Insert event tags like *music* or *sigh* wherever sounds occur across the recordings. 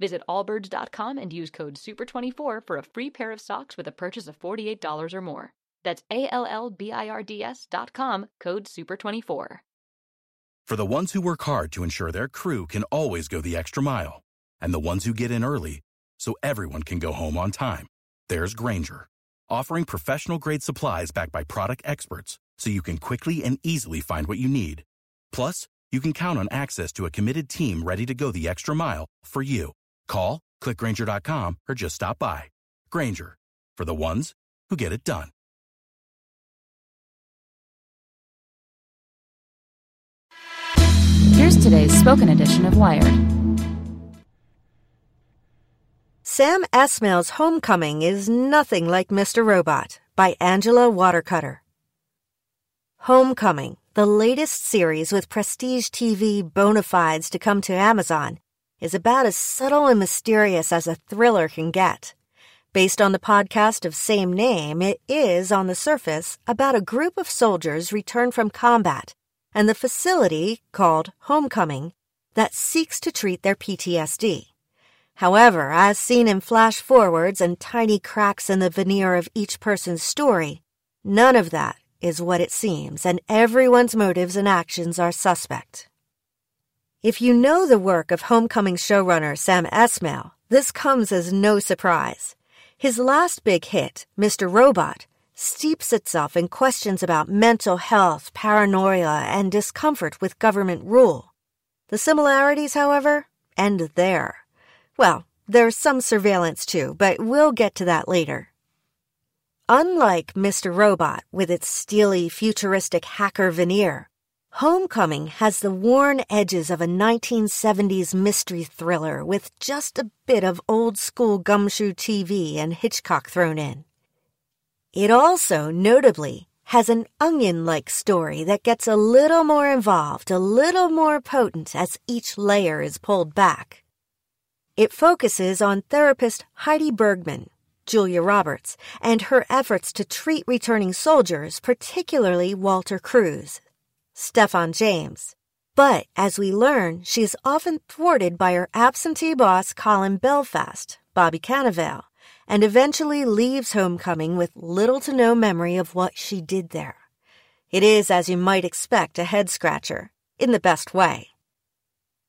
Visit allbirds.com and use code SUPER24 for a free pair of socks with a purchase of $48 or more. That's A L L B I R D S dot com, code SUPER24. For the ones who work hard to ensure their crew can always go the extra mile, and the ones who get in early so everyone can go home on time, there's Grainger, offering professional grade supplies backed by product experts so you can quickly and easily find what you need. Plus, you can count on access to a committed team ready to go the extra mile for you. Call, clickgrainger.com, or just stop by. Grainger, for the ones who get it done. Here's today's spoken edition of Wired. Sam Esmail's Homecoming is nothing like Mr. Robot by Angela Watercutter. Homecoming, the latest series with prestige TV bona fides to come to Amazon, is about as subtle and mysterious as a thriller can get. Based on the podcast of same name, it is, on the surface, about a group of soldiers returned from combat and the facility, called Homecoming, that seeks to treat their PTSD. However, as seen in flash forwards and tiny cracks in the veneer of each person's story, none of that is what it seems, and everyone's motives and actions are suspect. If you know the work of Homecoming showrunner Sam Esmail, this comes as no surprise. His last big hit, Mr. Robot, steeps itself in questions about mental health, paranoia, and discomfort with government rule. The similarities, however, end there. Well, there's some surveillance too, but we'll get to that later. Unlike Mr. Robot with its steely, futuristic hacker veneer, Homecoming has the worn edges of a 1970s mystery thriller with just a bit of old school gumshoe TV and Hitchcock thrown in. It also, notably, has an onion like story that gets a little more involved, a little more potent as each layer is pulled back. It focuses on therapist Heidi Bergman, Julia Roberts, and her efforts to treat returning soldiers, particularly Walter Cruz, Stephan James. But as we learn, she is often thwarted by her absentee boss Colin Belfast, Bobby Cannavale, and eventually leaves Homecoming with little to no memory of what she did there. It is, as you might expect, a head scratcher, in the best way.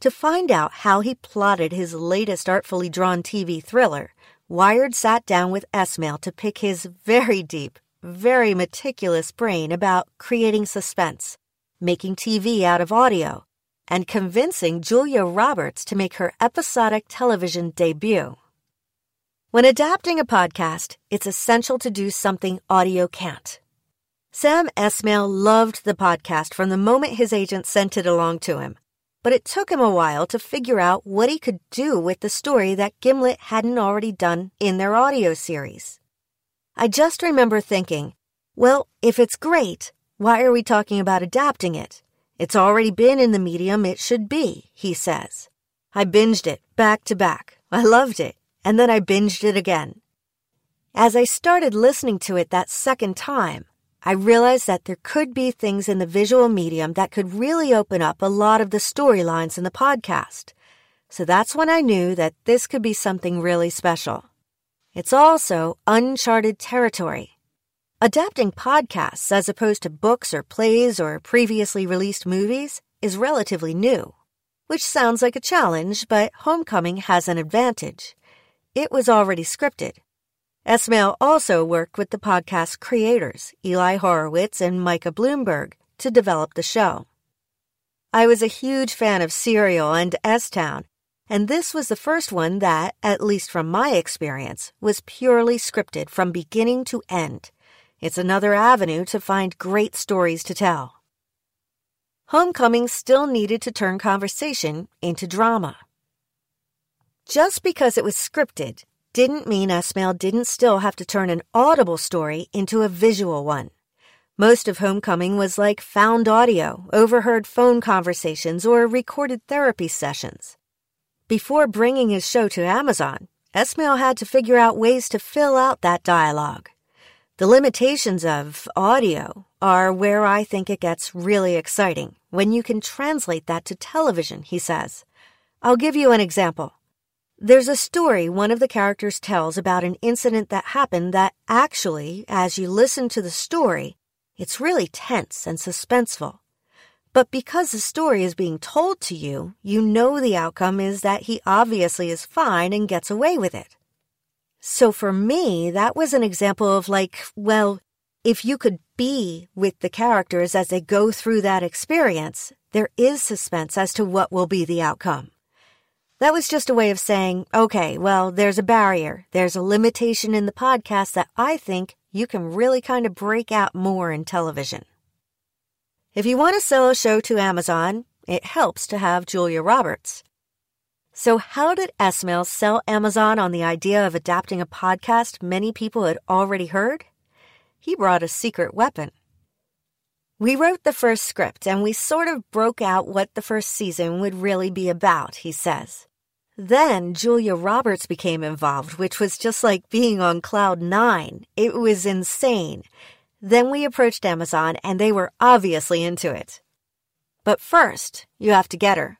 To find out how he plotted his latest artfully drawn TV thriller, Wired sat down with Esmail to pick his very deep, very meticulous brain about creating suspense, making TV out of audio, and convincing Julia Roberts to make her episodic television debut. When adapting a podcast, it's essential to do something audio can't. Sam Esmail loved the podcast from the moment his agent sent it along to him but it took him a while to figure out what he could do with the story that Gimlet hadn't already done in their audio series. I just remember thinking, well, if it's great, why are we talking about adapting it? It's already been in the medium it should be, he says. I binged it back to back. I loved it, and then I binged it again. As I started listening to it that second time, I realized that there could be things in the visual medium that could really open up a lot of the storylines in the podcast. So that's when I knew that this could be something really special. It's also uncharted territory. Adapting podcasts as opposed to books or plays or previously released movies is relatively new, which sounds like a challenge, but Homecoming has an advantage. It was already scripted. Esmail also worked with the podcast creators, Eli Horowitz and Micah Bloomberg, to develop the show. I was a huge fan of Serial and S Town, and this was the first one that, at least from my experience, was purely scripted from beginning to end. It's another avenue to find great stories to tell. Homecoming still needed to turn conversation into drama. Just because it was scripted didn't mean Esmail didn't still have to turn an audible story into a visual one. Most of Homecoming was like found audio, overheard phone conversations, or recorded therapy sessions. Before bringing his show to Amazon, Esmail had to figure out ways to fill out that dialogue. The limitations of audio are where I think it gets really exciting when you can translate that to television, he says. I'll give you an example. There's a story one of the characters tells about an incident that happened that actually, as you listen to the story, it's really tense and suspenseful. But because the story is being told to you, you know the outcome is that he obviously is fine and gets away with it. So for me, that was an example of like, well, if you could be with the characters as they go through that experience, there is suspense as to what will be the outcome. That was just a way of saying, okay, well, there's a barrier. There's a limitation in the podcast that I think you can really kind of break out more in television. If you want to sell a show to Amazon, it helps to have Julia Roberts. So, how did Esmail sell Amazon on the idea of adapting a podcast many people had already heard? He brought a secret weapon. We wrote the first script and we sort of broke out what the first season would really be about, he says. Then Julia Roberts became involved, which was just like being on cloud nine. It was insane. Then we approached Amazon and they were obviously into it. But first, you have to get her.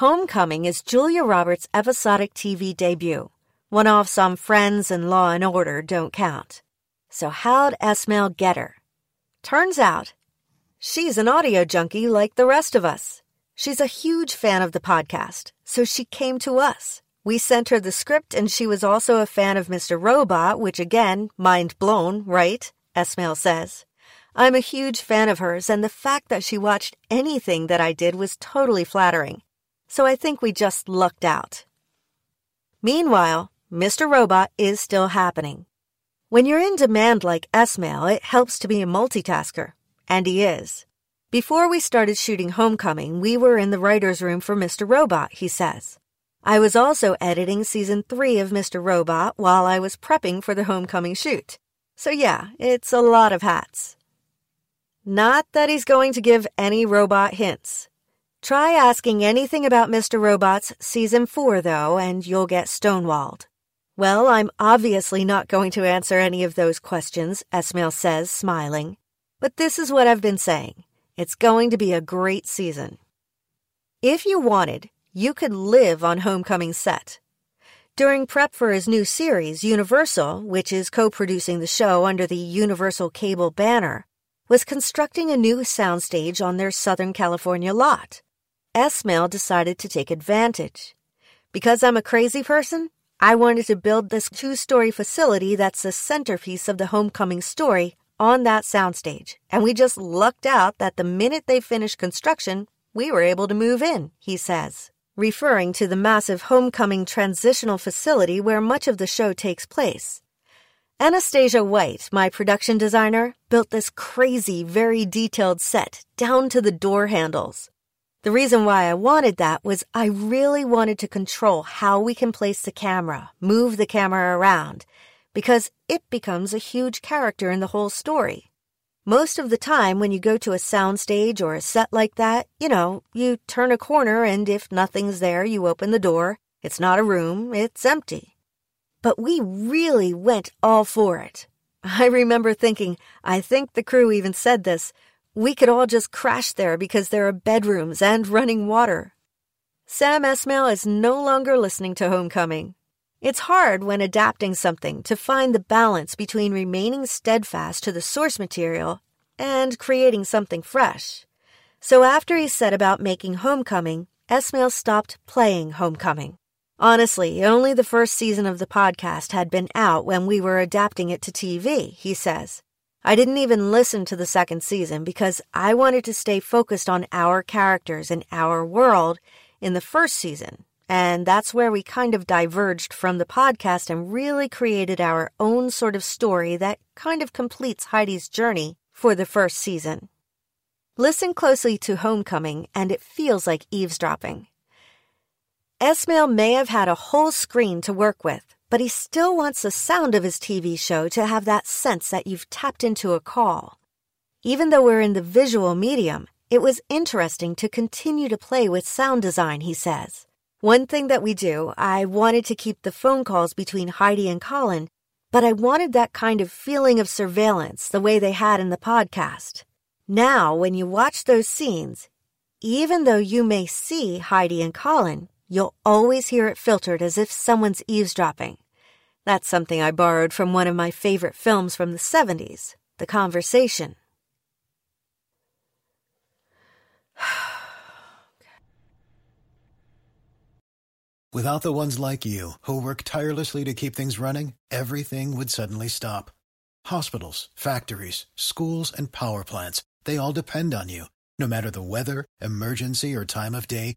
Homecoming is Julia Roberts' episodic TV debut. One offs on Friends and Law and Order don't count. So how'd Esmail get her? Turns out, she's an audio junkie like the rest of us. She's a huge fan of the podcast, so she came to us. We sent her the script, and she was also a fan of Mr. Robot, which again, mind blown, right? Esmail says. I'm a huge fan of hers, and the fact that she watched anything that I did was totally flattering. So I think we just lucked out. Meanwhile, Mr. Robot is still happening. When you're in demand like Esmail, it helps to be a multitasker. And he is. Before we started shooting Homecoming, we were in the writer's room for Mr. Robot, he says. I was also editing season three of Mr. Robot while I was prepping for the Homecoming shoot. So yeah, it's a lot of hats. Not that he's going to give any robot hints. Try asking anything about Mr. Robot's season four, though, and you'll get stonewalled. Well, I'm obviously not going to answer any of those questions, Esmail says, smiling. But this is what I've been saying. It's going to be a great season. If you wanted, you could live on Homecoming set. During prep for his new series, Universal, which is co producing the show under the Universal Cable banner, was constructing a new soundstage on their Southern California lot. Esmail decided to take advantage. Because I'm a crazy person, I wanted to build this two story facility that's the centerpiece of the homecoming story on that soundstage, and we just lucked out that the minute they finished construction, we were able to move in, he says, referring to the massive homecoming transitional facility where much of the show takes place. Anastasia White, my production designer, built this crazy, very detailed set down to the door handles. The reason why I wanted that was I really wanted to control how we can place the camera, move the camera around, because it becomes a huge character in the whole story. Most of the time, when you go to a soundstage or a set like that, you know, you turn a corner and if nothing's there, you open the door. It's not a room, it's empty. But we really went all for it. *laughs* I remember thinking, I think the crew even said this, we could all just crash there because there are bedrooms and running water. Sam Esmail is no longer listening to Homecoming. It's hard when adapting something to find the balance between remaining steadfast to the source material and creating something fresh. So after he set about making Homecoming, Esmail stopped playing Homecoming. Honestly, only the first season of the podcast had been out when we were adapting it to TV, he says. I didn't even listen to the second season because I wanted to stay focused on our characters and our world in the first season. And that's where we kind of diverged from the podcast and really created our own sort of story that kind of completes Heidi's journey for the first season. Listen closely to Homecoming, and it feels like eavesdropping. Esmail may have had a whole screen to work with, but he still wants the sound of his TV show to have that sense that you've tapped into a call. Even though we're in the visual medium, it was interesting to continue to play with sound design, he says. One thing that we do, I wanted to keep the phone calls between Heidi and Colin, but I wanted that kind of feeling of surveillance the way they had in the podcast. Now, when you watch those scenes, even though you may see Heidi and Colin, you'll always hear it filtered as if someone's eavesdropping. That's something I borrowed from one of my favorite films from the 70s, The Conversation. *sighs* Without the ones like you, who work tirelessly to keep things running, everything would suddenly stop. Hospitals, factories, schools, and power plants, they all depend on you. No matter the weather, emergency, or time of day,